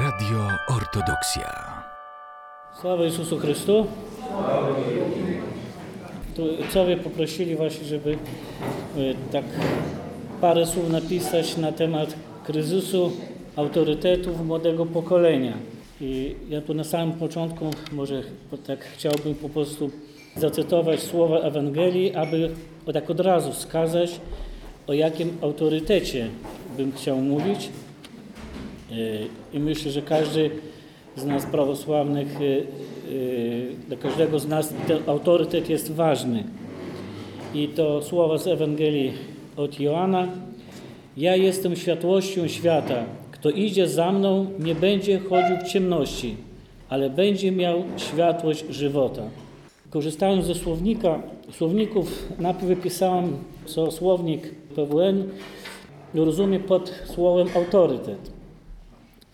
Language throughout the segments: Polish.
Radio Ortodoksja. Sława Jezusu Chrystu. Tu ojcowie poprosili właśnie, żeby e, tak parę słów napisać na temat kryzysu autorytetów młodego pokolenia. I ja tu na samym początku może tak chciałbym po prostu zacytować słowa Ewangelii, aby tak od razu wskazać, o jakim autorytecie bym chciał mówić. I myślę, że każdy z nas prawosławnych, e, e, dla każdego z nas ten autorytet jest ważny. I to słowa z Ewangelii od Joana. Ja jestem światłością świata. Kto idzie za mną, nie będzie chodził w ciemności, ale będzie miał światłość żywota. Korzystając ze słownika, słowników, najpierw wypisałem, co słownik PWN rozumie pod słowem autorytet.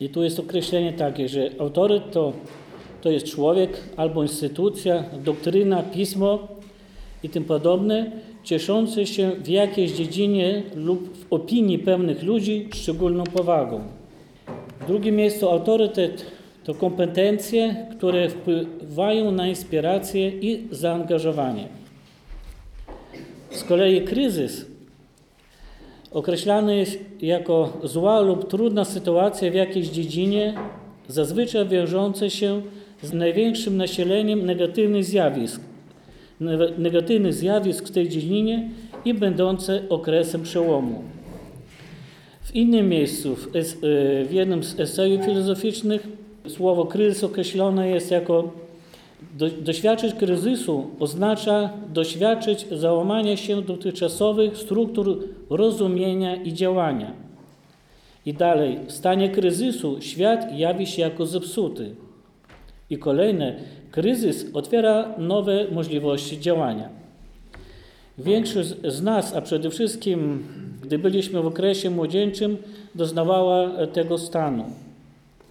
I tu jest określenie takie, że autorytet to, to jest człowiek albo instytucja, doktryna, pismo i tym podobne, cieszące się w jakiejś dziedzinie lub w opinii pewnych ludzi szczególną powagą. W drugim miejscu autorytet to kompetencje, które wpływają na inspirację i zaangażowanie. Z kolei kryzys określany jest jako zła lub trudna sytuacja w jakiejś dziedzinie, zazwyczaj wiążąca się z największym nasileniem negatywnych zjawisk, negatywnych zjawisk w tej dziedzinie i będące okresem przełomu. W innym miejscu, w, w jednym z esejów filozoficznych, słowo kryzys określone jest jako do, doświadczyć kryzysu oznacza doświadczyć załamania się dotychczasowych struktur rozumienia i działania. I dalej, w stanie kryzysu świat jawi się jako zepsuty. I kolejne, kryzys otwiera nowe możliwości działania. Większość z nas, a przede wszystkim gdy byliśmy w okresie młodzieńczym, doznawała tego stanu.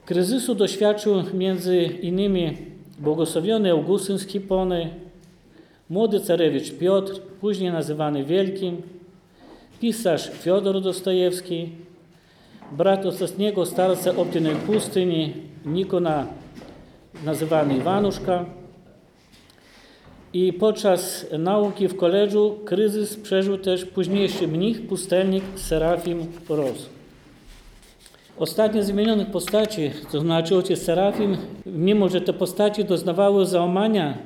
Kryzysu doświadczył między innymi błogosławiony Augustyn z Hipony, młody carewicz Piotr, później nazywany Wielkim, pisarz Fiodor Dostojewski, brat ostatniego starca Optynej Pustyni, Nikona, nazywany Iwanuszka. I podczas nauki w koledżu kryzys przeżył też późniejszy mnich, pustelnik Serafim Ros. Ostatnie z wymienionych postaci, to znaczy ojciec Serafim, mimo że te postaci doznawały załamania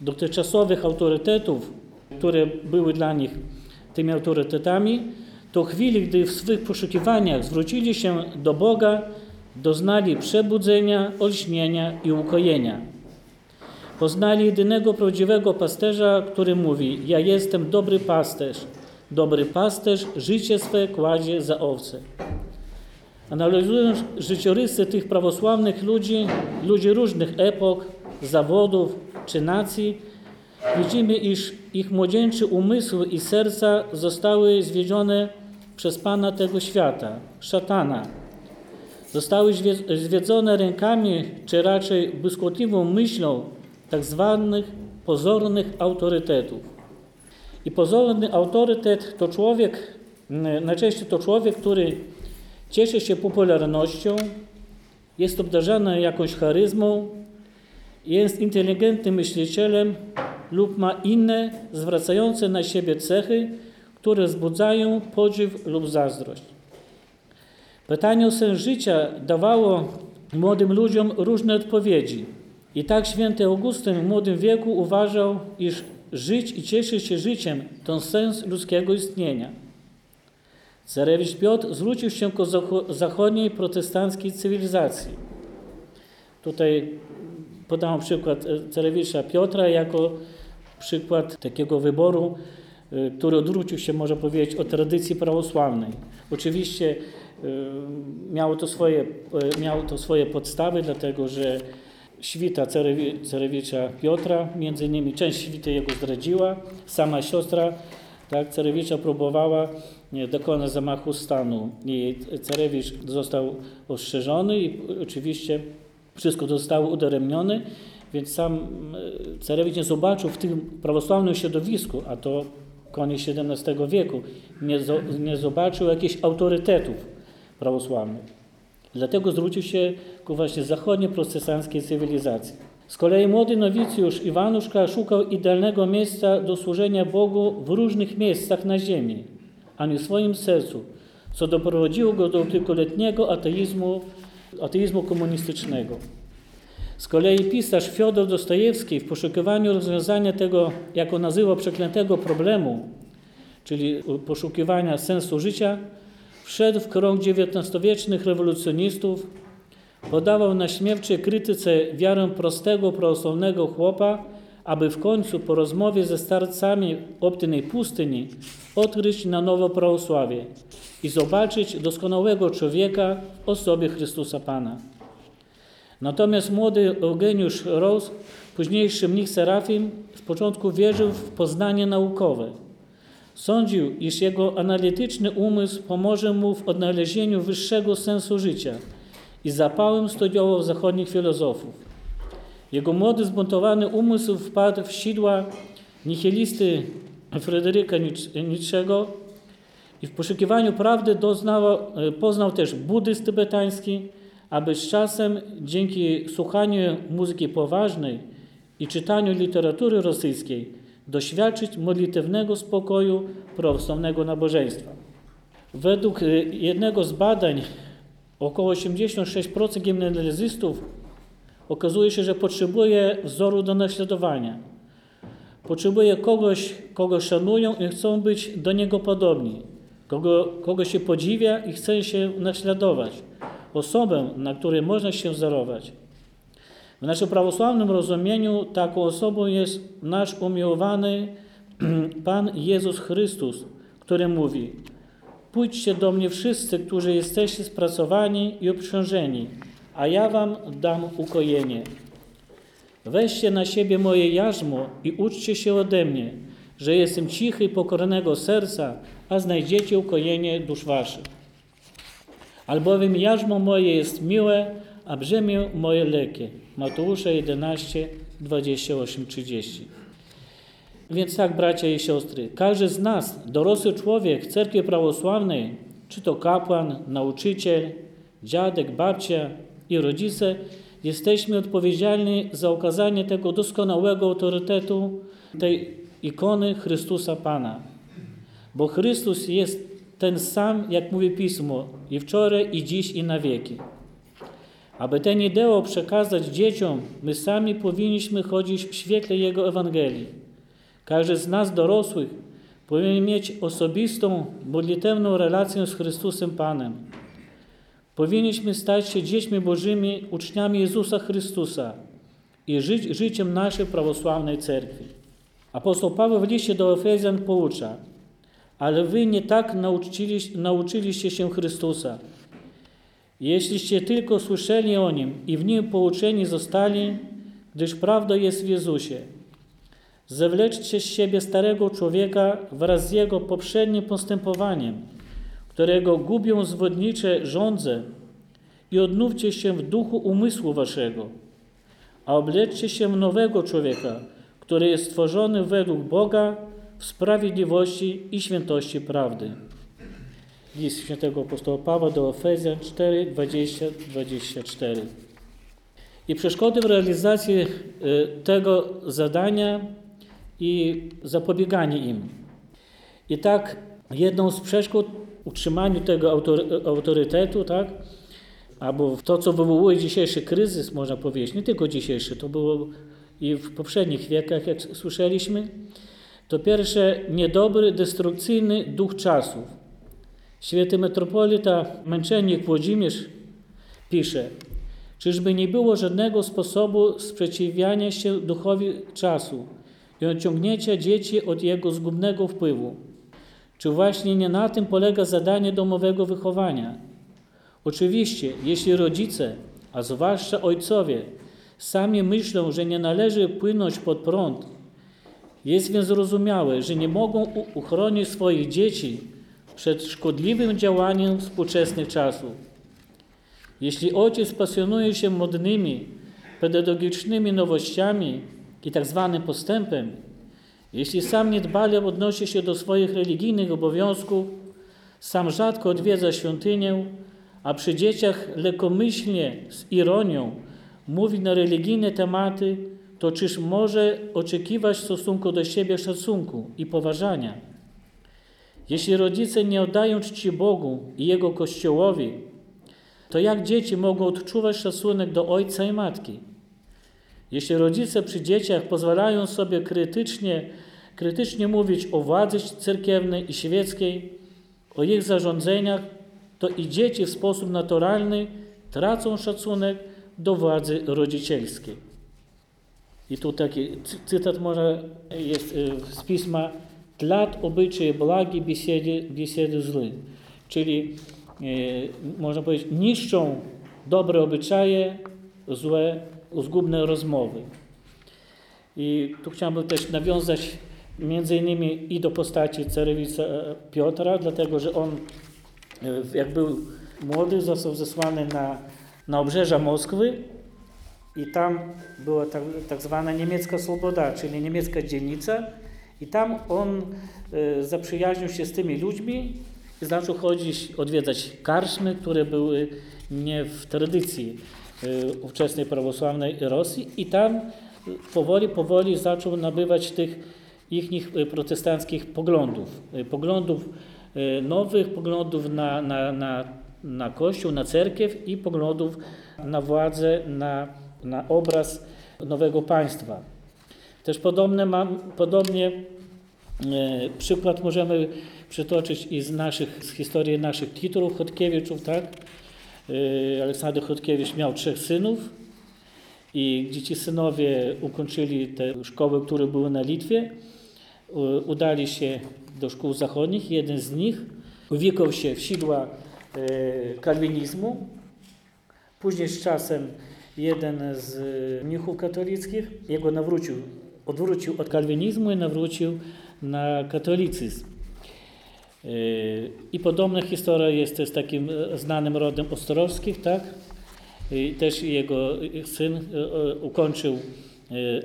dotychczasowych autorytetów, które były dla nich tymi autorytetami, to chwili, gdy w swych poszukiwaniach zwrócili się do Boga, doznali przebudzenia, olśnienia i ukojenia. Poznali jedynego prawdziwego pasterza, który mówi: Ja jestem dobry pasterz. Dobry pasterz życie swe kładzie za owce. Analizując życiorysy tych prawosławnych ludzi, ludzi różnych epok, zawodów czy nacji, widzimy, iż ich młodzieńcze umysły i serca zostały zwiedzione przez Pana tego świata, szatana. Zostały zwiedzone rękami, czy raczej błyskotliwą myślą tak zwanych pozornych autorytetów. I pozorny autorytet to człowiek, najczęściej to człowiek, który cieszy się popularnością, jest obdarzany jakąś charyzmą, jest inteligentnym myślicielem lub ma inne zwracające na siebie cechy, które wzbudzają podziw lub zazdrość. Pytanie o sens życia dawało młodym ludziom różne odpowiedzi. I tak święty Augustyn w młodym wieku uważał, iż żyć i cieszyć się życiem to sens ludzkiego istnienia. Carewicz Piotr zwrócił się ku zachodniej protestanckiej cywilizacji. Tutaj podam przykład Carewicza Piotra jako przykład takiego wyboru, y, który odwrócił się, można powiedzieć, od tradycji prawosławnej. Oczywiście y, miało to swoje, miało to swoje podstawy, dlatego że świta Carewicza Piotra, między innymi część świty jego zdradziła, sama siostra tak, Carewicza próbowała dokonać zamachu stanu i Carewicz został ostrzeżony i oczywiście wszystko zostało udaremnione, więc sam e, Carewicz nie zobaczył w tym prawosławnym środowisku, a to koniec XVII wieku, nie, nie zobaczył jakichś autorytetów prawosławnych. Dlatego zwrócił się ku właśnie zachodnio-protestanckiej cywilizacji. Z kolei młody nowicjusz Iwanuszka szukał idealnego miejsca do służenia Bogu w różnych miejscach na ziemi, a nie w swoim sercu, co doprowadziło go do kilkuletniego ateizmu, ateizmu komunistycznego. Z kolei pisarz Fiodor Dostojewski w poszukiwaniu rozwiązania tego, jak on nazywał, przeklętego problemu, czyli poszukiwania sensu życia, wszedł w krąg XIX-wiecznych rewolucjonistów, podawał na śmiewczej krytyce wiarę prostego, prawosławnego chłopa, aby w końcu po rozmowie ze starcami optynej pustyni odkryć na nowo prawosławie i zobaczyć doskonałego człowieka w osobie Chrystusa Pana. Natomiast młody Eugeniusz Rose, późniejszy mnich Serafim, z początku wierzył w poznanie naukowe. Sądził, iż jego analityczny umysł pomoże mu w odnalezieniu wyższego sensu życia i zapałem studiował zachodnich filozofów. Jego młody, zbuntowany umysł wpadł w sidła nihilisty Fryderyka Nietzschego i w poszukiwaniu prawdy doznał, poznał też buddyzm tybetański, aby z czasem dzięki słuchaniu muzyki poważnej i czytaniu literatury rosyjskiej doświadczyć modlitewnego spokoju prawosławnego nabożeństwa. Według jednego z badań około 86% gimnazjystów okazuje się, że potrzebuje wzoru do naśladowania. Potrzebuje kogoś, kogo szanują i chcą być do niego podobni, kogo, kogo się podziwia i chce się naśladować, osobę, na której można się wzorować. W naszym prawosławnym rozumieniu taką osobą jest nasz umiłowany Pan Jezus Chrystus, który mówi: Pójdźcie do mnie wszyscy, którzy jesteście spracowani i obciążeni, a ja wam dam ukojenie. Weźcie na siebie moje jarzmo i uczcie się ode mnie, że jestem cichy i pokornego serca, a znajdziecie ukojenie dusz waszych. Albowiem jarzmo moje jest miłe, a brzemię moje lekkie. Mateusza 11, 28, 30. Więc tak, bracia i siostry, każdy z nas, dorosły człowiek w cerkwi prawosławnej, czy to kapłan, nauczyciel, dziadek, babcia i rodzice, jesteśmy odpowiedzialni za okazanie tego doskonałego autorytetu, tej ikony Chrystusa Pana. Bo Chrystus jest ten sam, jak mówi Pismo, i wczoraj, i dziś, i na wieki. Aby ten ideał przekazać dzieciom, my sami powinniśmy chodzić w świetle Jego Ewangelii. Każdy z nas dorosłych powinien mieć osobistą, modlitewną relację z Chrystusem Panem. Powinniśmy stać się dziećmi Bożymi, uczniami Jezusa Chrystusa i żyć życiem naszej prawosławnej cerkwi. Apostoł Paweł w liście do Efezjan poucza, ale wy nie tak nauczyliście, nauczyliście się Chrystusa. Jeśliście tylko słyszeli o Nim i w Nim pouczeni zostali, gdyż prawda jest w Jezusie. Zewleczcie z siebie starego człowieka wraz z jego poprzednim postępowaniem, którego gubią zwodnicze żądze i odnówcie się w duchu umysłu waszego, a obleczcie się nowego człowieka, który jest stworzony według Boga w sprawiedliwości i świętości prawdy. List świętego apostoła Pawła do Efezjan 4, 20, 24. I przeszkody w realizacji tego zadania i zapobieganie im. I tak jedną z przeszkód utrzymaniu tego autorytetu, tak, albo to, co wywołuje dzisiejszy kryzys, można powiedzieć, nie tylko dzisiejszy, to było i w poprzednich wiekach, jak słyszeliśmy, to pierwsze niedobry, destrukcyjny duch czasów. Święty metropolita, męczennik Włodzimierz pisze, czyżby nie było żadnego sposobu sprzeciwiania się duchowi czasu i odciągnięcia dzieci od jego zgubnego wpływu. Czy właśnie nie na tym polega zadanie domowego wychowania? Oczywiście, jeśli rodzice, a zwłaszcza ojcowie, sami myślą, że nie należy płynąć pod prąd, jest więc zrozumiałe, że nie mogą uchronić swoich dzieci przed szkodliwym działaniem współczesnych czasów. Jeśli ojciec pasjonuje się modnymi, pedagogicznymi nowościami i tak zwanym postępem, jeśli sam niedbale odnosi się do swoich religijnych obowiązków, sam rzadko odwiedza świątynię, a przy dzieciach lekkomyślnie, z ironią mówi na religijne tematy, to czyż może oczekiwać w stosunku do siebie szacunku i poważania? Jeśli rodzice nie oddają czci Bogu i Jego Kościołowi, to jak dzieci mogą odczuwać szacunek do ojca i matki? Jeśli rodzice przy dzieciach pozwalają sobie krytycznie, krytycznie mówić o władzy cerkiewnej i świeckiej, o ich zarządzeniach, to i dzieci w sposób naturalny tracą szacunek do władzy rodzicielskiej. I tu taki cytat może jest z pisma Tlat obyczaje blagi, biesiedy, biesiedy zły. Czyli e, można powiedzieć, niszczą dobre obyczaje, złe, zgubne rozmowy. I tu chciałbym też nawiązać między innymi i do postaci carewica Piotra, dlatego że on jak był młody został zesłany na, na obrzeża Moskwy i tam była tak, tak zwana niemiecka sloboda, czyli niemiecka dzielnica i tam on e, zaprzyjaźnił się z tymi ludźmi i zaczął chodzić, odwiedzać karczmy, które były nie w tradycji e, ówczesnej prawosławnej Rosji i tam powoli, powoli zaczął nabywać tych ich protestanckich poglądów. E, poglądów nowych, poglądów na, na, na, na Kościół, na cerkiew i poglądów na władzę, na, na obraz nowego państwa. Też podobne mam, podobnie przykład możemy przytoczyć i z naszych, z historii naszych tytułów Chodkiewiczów, tak? E, Aleksander Chodkiewicz miał trzech synów i gdzie ci synowie ukończyli te szkoły, które były na Litwie, udali się do szkół zachodnich. Jeden z nich uwikłał się w sidła e, kalwinizmu. Później z czasem jeden z mnichów katolickich jego nawrócił, odwrócił od kalwinizmu i nawrócił na katolicyzm. E, I podobna historia jest z takim znanym rodem Ostrowskich, tak? I też jego syn e, ukończył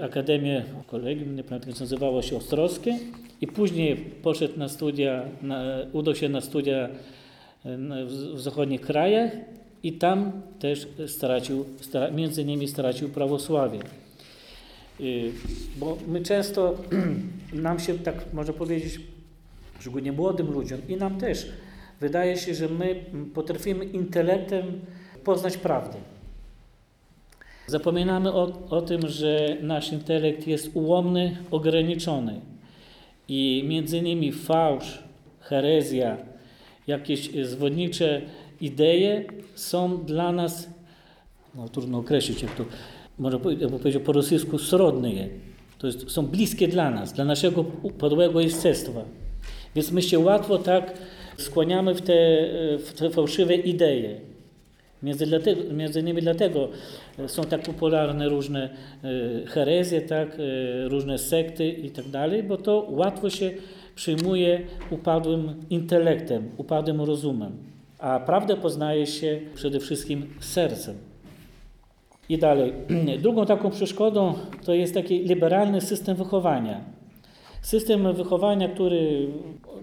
Akademię, kolegium, nie pamiętam jak nazywało się Ostrowskie i później poszedł na studia, na, udał się na studia w zachodnich krajach i tam też stracił, między innymi stracił prawosławie. Y, bo my często, nam się tak można powiedzieć, szczególnie młodym ludziom i nam też, wydaje się, że my potrafimy intelektem poznać prawdę. Zapominamy o, o tym, że nasz intelekt jest ułomny, ograniczony i między innymi fałsz, herezja, jakieś zwodnicze idee są dla nas, no trudno określić, jak to można powiedzieć po rosyjsku, srodne. To jest, są bliskie dla nas, dla naszego podłego jestestwa. Więc my się łatwo tak skłaniamy w te, w te fałszywe idee. Między, dlatego, między innymi dlatego są tak popularne różne e, herezje, tak, e, różne sekty i tak dalej, bo to łatwo się przyjmuje upadłym intelektem, upadłym rozumem. A prawdę poznaje się przede wszystkim sercem. I dalej. Drugą taką przeszkodą to jest taki liberalny system wychowania. System wychowania, który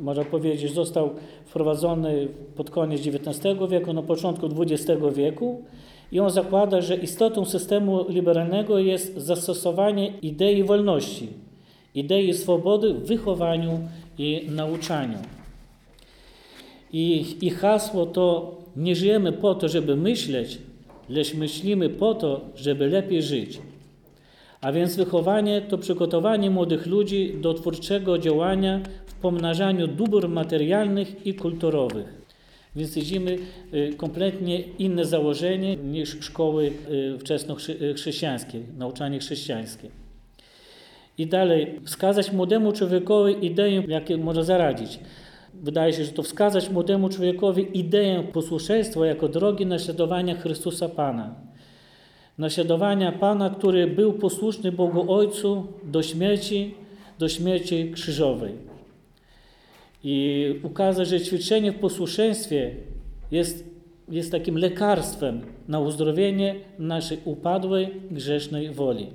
można powiedzieć został wprowadzony pod koniec XIX wieku, na początku XX wieku i on zakłada, że istotą systemu liberalnego jest zastosowanie idei wolności, idei swobody w wychowaniu i nauczaniu. I, I hasło to nie żyjemy po to, żeby myśleć, lecz myślimy po to, żeby lepiej żyć. A więc wychowanie to przygotowanie młodych ludzi do twórczego działania w pomnażaniu dóbr materialnych i kulturowych. Więc widzimy y, kompletnie inne założenie niż szkoły y, wczesnochrześcijańskie, nauczanie chrześcijańskie. I dalej, wskazać młodemu człowiekowi ideę, jakie może zaradzić. Wydaje się, że to wskazać młodemu człowiekowi ideę posłuszeństwa jako drogi naśladowania Chrystusa Pana. Naśladowania Pana, który był posłuszny Bogu Ojcu do śmierci, do śmierci krzyżowej i ukazać, że ćwiczenie w posłuszeństwie jest, jest takim lekarstwem na uzdrowienie naszej upadłej, grzesznej woli.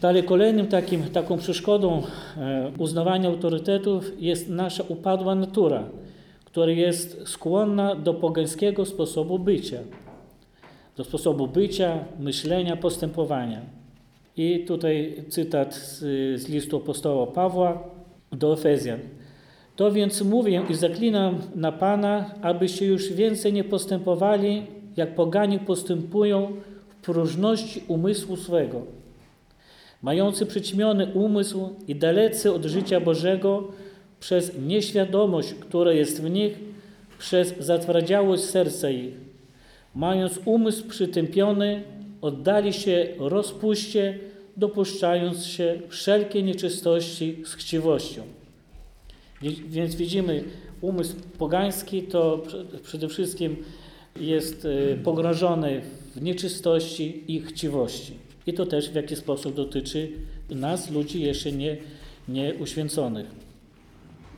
Dalej kolejnym takim, taką przeszkodą e, uznawania autorytetów jest nasza upadła natura, która jest skłonna do pogańskiego sposobu bycia, do sposobu bycia, myślenia, postępowania. I tutaj cytat z, z listu apostoła Pawła do Efezjan. To więc mówię i zaklinam na Pana, abyście już więcej nie postępowali, jak pogani postępują w próżności umysłu swego, mający przyćmiony umysł i dalecy od życia Bożego przez nieświadomość, która jest w nich, przez zatwardziałość serca ich. Mając umysł przytępiony, oddali się rozpuście, dopuszczając się wszelkiej nieczystości z chciwością. Więc widzimy, umysł pogański to przede wszystkim jest e, pogrążony w nieczystości i chciwości. I to też w jakiś sposób dotyczy nas, ludzi jeszcze nie, nie uświęconych.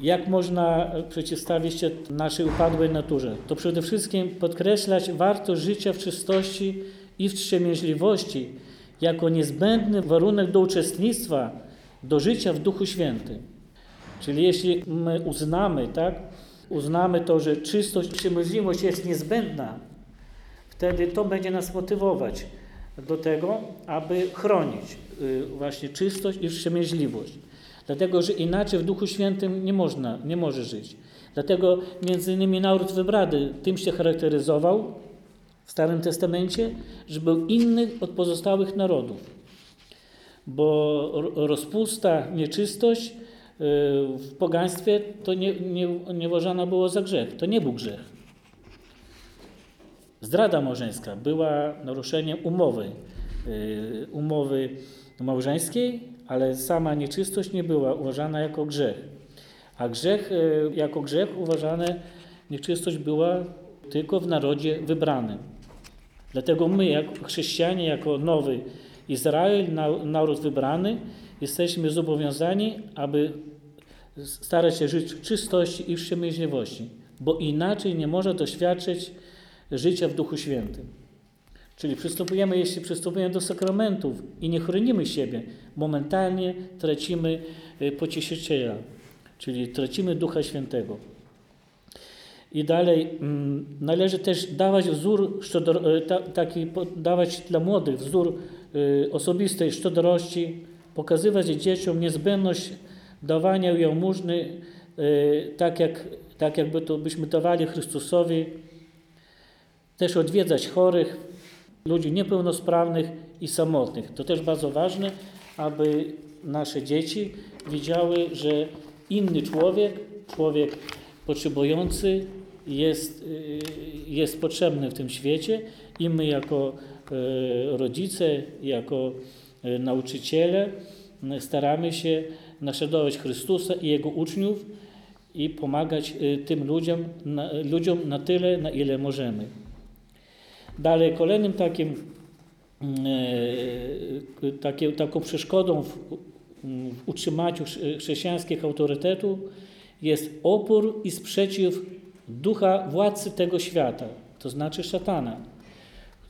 Jak można przeciwstawić się naszej upadłej naturze? To przede wszystkim podkreślać wartość życia w czystości i w wstrzemięźliwości jako niezbędny warunek do uczestnictwa, do życia w Duchu Świętym. Czyli jeśli my uznamy, tak, uznamy to, że czystość i wstrzemięźliwość jest niezbędna, wtedy to będzie nas motywować do tego, aby chronić y, właśnie czystość i wstrzemięźliwość. Dlatego, że inaczej w Duchu Świętym nie można, nie może żyć. Dlatego między innymi naród wybrany tym się charakteryzował w Starym Testamencie, że był inny od pozostałych narodów. Bo rozpusta, nieczystość y, w pogaństwie to nie, nie, nie uważana było za grzech. To nie był grzech. Zdrada małżeńska była naruszeniem umowy, y, umowy małżeńskiej, ale sama nieczystość nie była uważana jako grzech. A grzech, y, jako grzech uważane nieczystość była tylko w narodzie wybranym. Dlatego my, jako chrześcijanie, jako nowy Izrael, naród wybrany, jesteśmy zobowiązani, aby starać się żyć w czystości i wstrzemięźliwości, bo inaczej nie może doświadczyć życia w Duchu Świętym. Czyli przystępujemy, jeśli przystępujemy do sakramentów i nie chronimy siebie, momentalnie tracimy y, pocieszyciela, czyli tracimy Ducha Świętego. I dalej mm, należy też dawać wzór, y, taki, dawać dla młodych wzór y, osobistej szczodrości, pokazywać dzieciom niezbędność dawania jałmużny, tak, jak, tak jakby to byśmy dawali Chrystusowi, też odwiedzać chorych, ludzi niepełnosprawnych i samotnych. To też bardzo ważne, aby nasze dzieci widziały, że inny człowiek, człowiek potrzebujący jest, y, jest potrzebny w tym świecie i my jako y, rodzice, jako y, nauczyciele staramy się naśladować Chrystusa i Jego uczniów i pomagać tym ludziom ludziom na tyle, na ile możemy. Dalej kolejnym takim, mm, e, takie, taką przeszkodą w, w utrzymaniu chrześcijańskich autorytetów jest opór i sprzeciw ducha władcy tego świata, to znaczy szatana,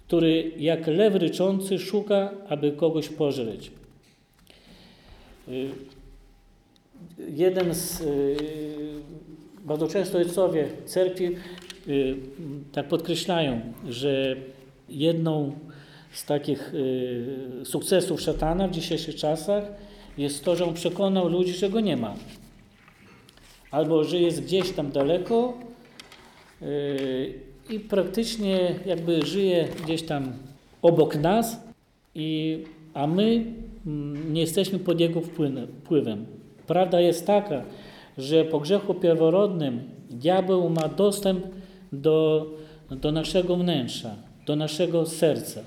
który jak lew ryczący szuka, aby kogoś pożreć. E, jeden z e, bardzo często ojcowie cerkwi tak podkreślają, że jedną z takich y, sukcesów szatana w dzisiejszych czasach jest to, że on przekonał ludzi, że go nie ma. Albo że jest gdzieś tam daleko y, i praktycznie jakby żyje gdzieś tam obok nas, i, a my mm, nie jesteśmy pod jego wpływem. Prawda jest taka, że po grzechu pierworodnym diabeł ma dostęp do, do naszego wnętrza, do naszego serca.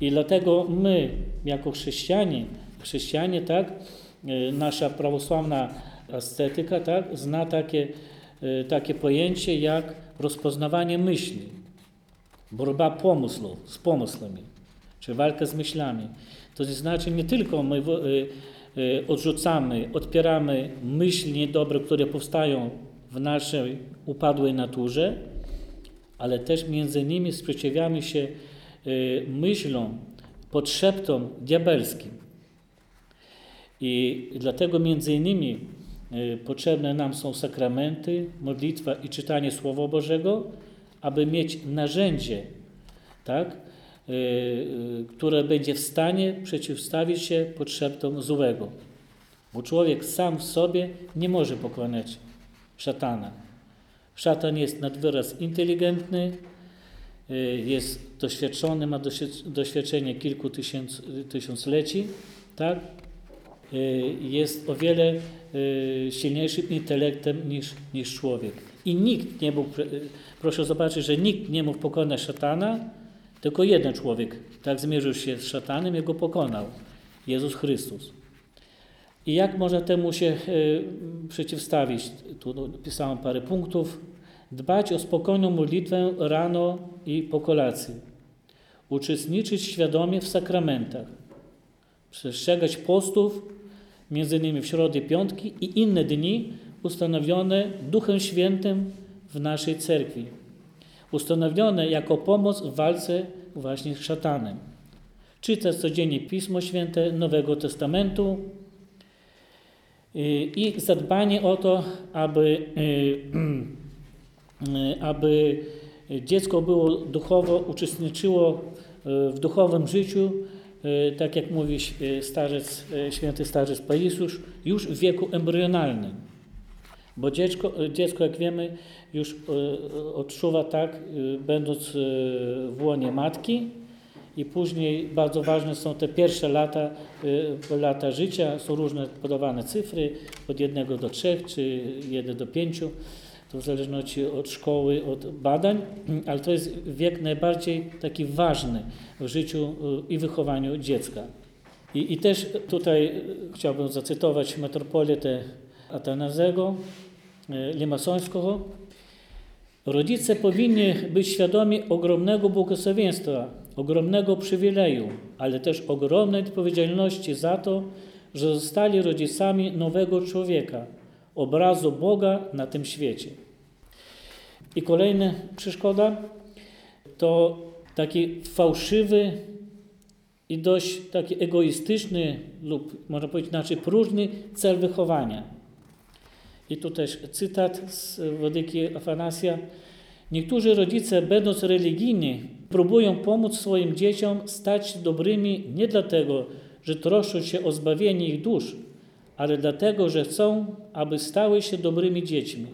I dlatego my, jako chrześcijanie, chrześcijanie, tak, e, nasza prawosławna ascetyka, tak, zna takie, e, takie pojęcie jak rozpoznawanie myśli, borba pomysłów, z pomysłami, czy walka z myślami. To znaczy nie tylko my e, odrzucamy, odpieramy myśli niedobre, które powstają w naszej upadłej naturze, ale też między nimi sprzeciwiamy się y, myślom, podszeptom diabelskim. I dlatego między innymi y, potrzebne nam są sakramenty, modlitwa i czytanie Słowa Bożego, aby mieć narzędzie, tak, y, które będzie w stanie przeciwstawić się potrzebom złego. Bo człowiek sam w sobie nie może pokonać szatana. Szatan jest nad wyraz inteligentny, y, jest doświadczony, ma doświad- doświadczenie kilku tysiąc, tysiącleci, tak? Y, Jest o wiele y, silniejszym intelektem niż, niż człowiek. I nikt nie mógł, proszę zobaczyć, że nikt nie mógł pokonać szatana, tylko jeden człowiek tak zmierzył się z szatanem i go pokonał. Jezus Chrystus. I jak można temu się y, przeciwstawić? Tu napisałem parę punktów. Dbać o spokojną modlitwę rano i po kolacji. Uczestniczyć świadomie w sakramentach. Przestrzegać postów, między innymi w środę piątki i inne dni ustanowione Duchem Świętym w naszej cerkwi. Ustanowione jako pomoc w walce właśnie z szatanem. Czytać codziennie Pismo Święte Nowego Testamentu, i zadbanie o to, aby, y, y, aby dziecko było duchowo, uczestniczyło y, w duchowym życiu, y, tak jak mówi y, starzec, y, święty starzec Pajisusz, już w wieku embrionalnym. Bo dziecko, dziecko, jak wiemy, już y, odczuwa tak, y, będąc y, w łonie matki, i później bardzo ważne są te pierwsze lata, y, lata życia. Są różne podawane cyfry, od 1 do 3 czy 1 do 5, to w zależności od szkoły, od badań, ale to jest wiek najbardziej taki ważny w życiu y, i wychowaniu dziecka. I, i też tutaj chciałbym zacytować metropolitę Atanazego y, Limasońskiego. Rodzice powinni być świadomi ogromnego błogosławieństwa, ogromnego przywileju, ale też ogromnej odpowiedzialności za to, że zostali rodzicami nowego człowieka, obrazu Boga na tym świecie. I kolejna przeszkoda to taki fałszywy i dość taki egoistyczny lub można powiedzieć inaczej próżny cel wychowania. I tu też cytat z Wodyki Afanasja. Niektórzy rodzice, będąc religijni, próbują pomóc swoim dzieciom stać się dobrymi nie dlatego, że troszczą się o zbawienie ich dusz, ale dlatego, że chcą, aby stały się dobrymi dziećmi.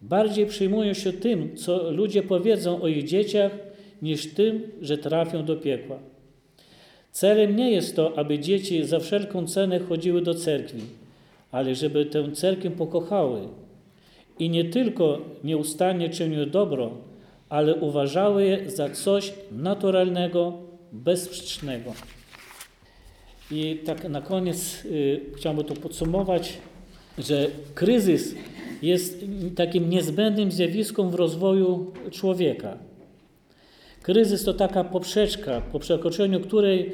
Bardziej przejmują się tym, co ludzie powiedzą o ich dzieciach, niż tym, że trafią do piekła. Celem nie jest to, aby dzieci za wszelką cenę chodziły do cerkwi, ale żeby tę cerkiew pokochały i nie tylko nieustannie czyniły dobro, ale uważały je za coś naturalnego, bezsprzecznego. I tak na koniec y, chciałbym to podsumować, że kryzys jest takim niezbędnym zjawiskiem w rozwoju człowieka. Kryzys to taka poprzeczka, po przekroczeniu której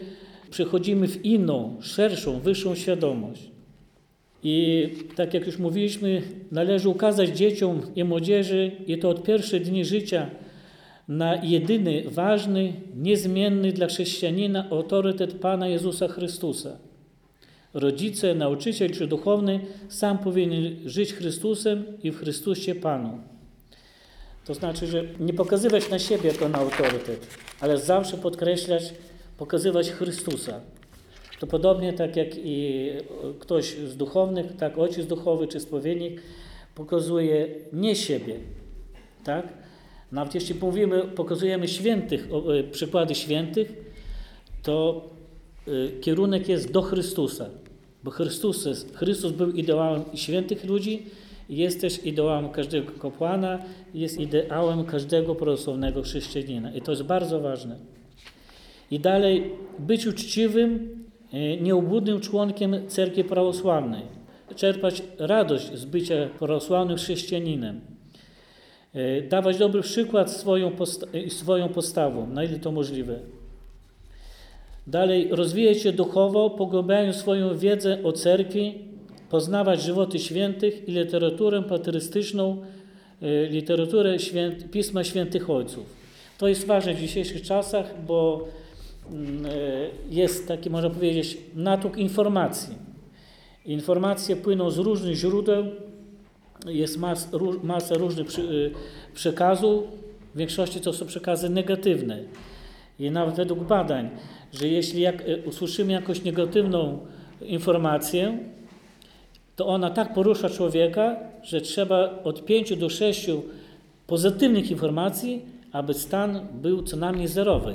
przechodzimy w inną, szerszą, wyższą świadomość. I tak jak już mówiliśmy, należy ukazać dzieciom i młodzieży, i to od pierwszych dni życia, na jedyny, ważny, niezmienny dla chrześcijanina autorytet Pana Jezusa Chrystusa. Rodzice, nauczyciel czy duchowny sam powinien żyć Chrystusem i w Chrystusie Panu. To znaczy, że nie pokazywać na siebie jako na autorytet, ale zawsze podkreślać, pokazywać Chrystusa. To podobnie tak jak i ktoś z duchownych, tak ojciec duchowy czy spowiednik pokazuje nie siebie, tak? Nawet jeśli mówimy, pokazujemy świętych, e, przykłady świętych, to y, kierunek jest do Chrystusa, bo Chrystus, Chrystus był ideałem świętych ludzi, jest też ideałem każdego kapłana, jest ideałem każdego prawosławnego chrześcijanina. I to jest bardzo ważne. I dalej, być uczciwym, y, nieobłudnym członkiem cerkwi prawosławnej, czerpać radość z bycia prawosławnym chrześcijaninem, dawać dobry przykład swoją, posta swoją postawą, na ile to możliwe. Dalej, rozwijać się duchowo, pogłębiając swoją wiedzę o cerkwi, poznawać żywoty świętych i literaturę patrystyczną, y, literaturę święt, Pisma Świętych Ojców. To jest ważne w dzisiejszych czasach, bo mm, jest taki, można powiedzieć, natłok informacji. Informacje płyną z różnych źródeł, jest mas, ró, masa różnych przy, y, przekazów, w większości to są przekazy negatywne. I nawet według badań, że jeśli jak, y, usłyszymy jakąś negatywną informację, to ona tak porusza człowieka, że trzeba od 5 do 6 pozytywnych informacji, aby stan był co najmniej zerowy.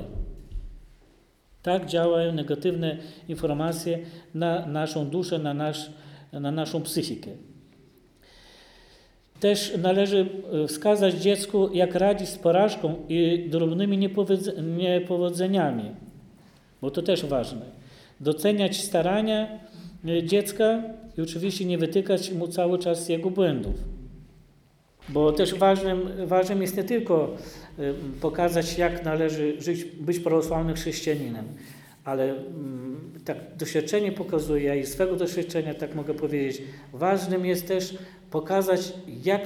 Tak działają negatywne informacje na naszą duszę, na, nasz, na naszą psychikę. Też należy e, wskazać dziecku, jak radzić z porażką i drobnymi niepowodzeniami, bo to też ważne. Doceniać starania e, dziecka i oczywiście nie wytykać mu cały czas jego błędów. Bo też ważnym, ważnym jest nie tylko e, pokazać, jak należy żyć, być prawosławnym chrześcijaninem, ale mm, tak doświadczenie pokazuje, ja i swego doświadczenia tak mogę powiedzieć, ważnym jest też pokazać, jak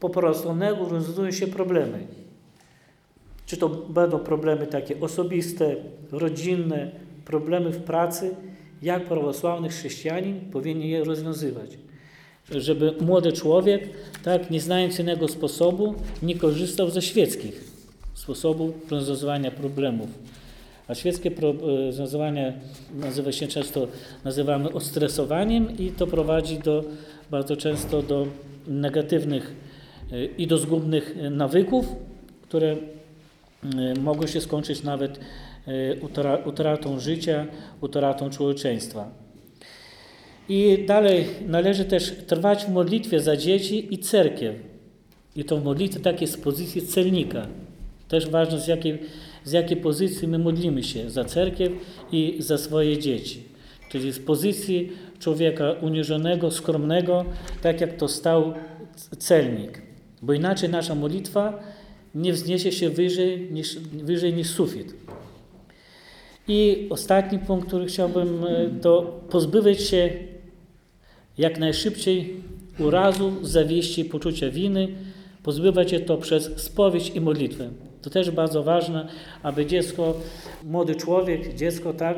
po prawosławnego rozwiązują się problemy. Czy to będą problemy takie osobiste, rodzinne, problemy w pracy, jak prawosławny chrześcijanin powinien je rozwiązywać. Żeby młody człowiek, tak, nie znając innego sposobu, nie korzystał ze świeckich sposobów rozwiązywania problemów. A świeckie rozwiązywanie nazywa się często, nazywamy ostresowaniem i to prowadzi do, bardzo często do negatywnych y, i do zgubnych nawyków, które mogą się skończyć nawet utratą życia, utratą człowieczeństwa. I dalej należy też trwać w modlitwie za dzieci i cerkiew. I to w modlitwie takiej z pozycji celnika. Też ważne z jakiej z jakiej pozycji my modlimy się za cerkiew i za swoje dzieci. Czyli z pozycji człowieka uniżonego, skromnego, tak jak to stał celnik. Bo inaczej nasza modlitwa nie wzniesie się wyżej niż, wyżej niż sufit. I ostatni punkt, który chciałbym, e, to pozbywać się jak najszybciej urazu, zawieści, poczucia winy, pozbywać się to przez spowiedź i modlitwę. To też bardzo ważne, aby dziecko, młody człowiek, dziecko tak,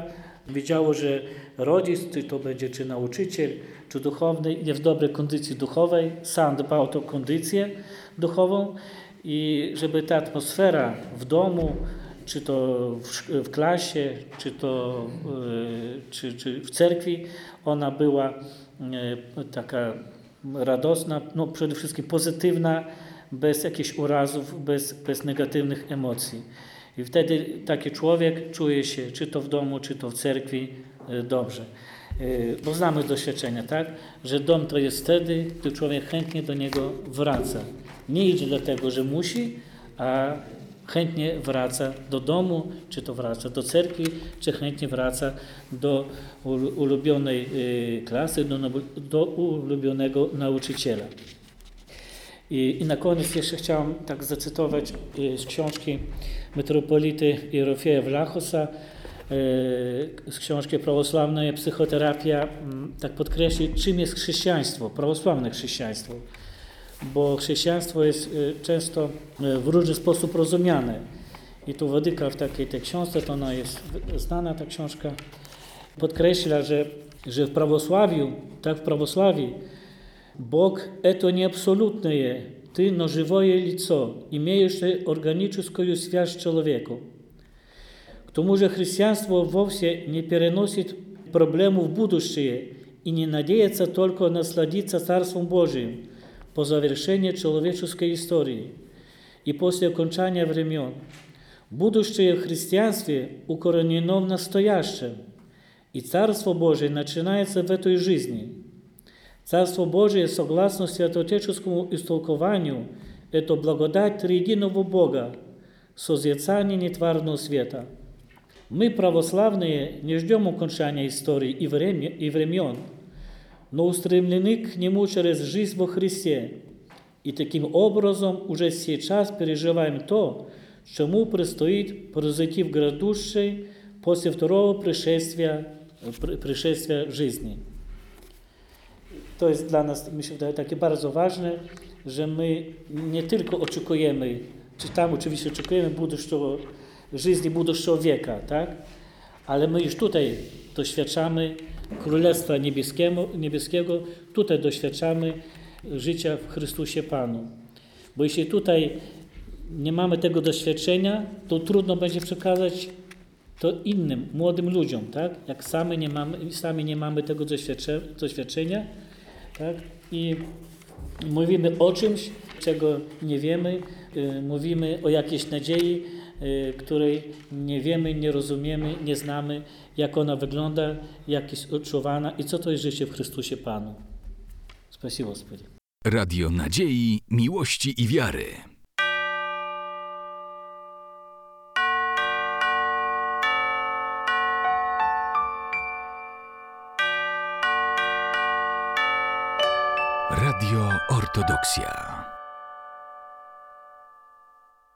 wiedziało, że rodzic, czy to będzie czy nauczyciel, czy duchowny, jest w dobrej kondycji duchowej, sam dba o tą kondycję duchową i żeby ta atmosfera w domu, czy to w, w klasie, czy to yy, czy, czy w cerkwi, ona była yy, taka radosna, no przede wszystkim pozytywna, bez jakichś urazów, bez, bez negatywnych emocji. I wtedy taki człowiek czuje się, czy to w domu, czy to w cerkwi, e, dobrze. E, bo znamy z doświadczenia, tak? Że dom to jest wtedy, gdy człowiek chętnie do niego wraca. Nie idzie dlatego, że musi, a chętnie wraca do domu, czy to wraca do cerkwi, czy chętnie wraca do ulubionej e, klasy, do, do ulubionego nauczyciela. I, I na koniec jeszcze chciałem tak zacytować e, z książki metropolity Jerofieja Wlachosa, e, z książki Prawosławna psychoterapia, tak podkreślić, czym jest chrześcijaństwo, prawosławne chrześcijaństwo. Bo chrześcijaństwo jest e, często w różny sposób rozumiane. I tu Wodyka w takiej tej książce, to ona jest znana ta książka, podkreśla, że, że w prawosławiu, tak w prawosławiu, Бог – это не абсолютное, ты – но живое лицо, имеющее органическую связь с человеком. К тому же христианство вовсе не переносит проблему в будущее и не надеется только насладиться Царством Божиим по завершении человеческой истории и после окончания времен. Будущее в христианстве укоренено в настоящем, и Царство Божие начинается в этой жизни – Царство Божие, согласно святоотеческому истолкованию, это благодать триединого Бога, созерцание нетварного света. Мы, православные, не ждем окончания истории и времен, но устремлены к Нему через жизнь во Христе. И таким образом уже сейчас переживаем то, чему предстоит в грядущей после второго пришествия, пришествия жизни. To jest dla nas, mi się wydaje, takie bardzo ważne, że my nie tylko oczekujemy, czy tam oczywiście oczekujemy żyzni будущего wieka, tak? Ale my już tutaj doświadczamy Królestwa Niebieskiego, Niebieskiego, tutaj doświadczamy życia w Chrystusie Panu. Bo jeśli tutaj nie mamy tego doświadczenia, to trudno będzie przekazać to innym, młodym ludziom, tak? Jak sami nie mamy, sami nie mamy tego doświadcze, doświadczenia, tak? I mówimy o czymś, czego nie wiemy, y, mówimy o jakiejś nadziei, y, której nie wiemy, nie rozumiemy, nie znamy, jak ona wygląda, jak jest odczuwana i co to jest życie w Chrystusie Panu. Spasibo, Господи. Radio nadziei, miłości i wiary. Ortodoksja.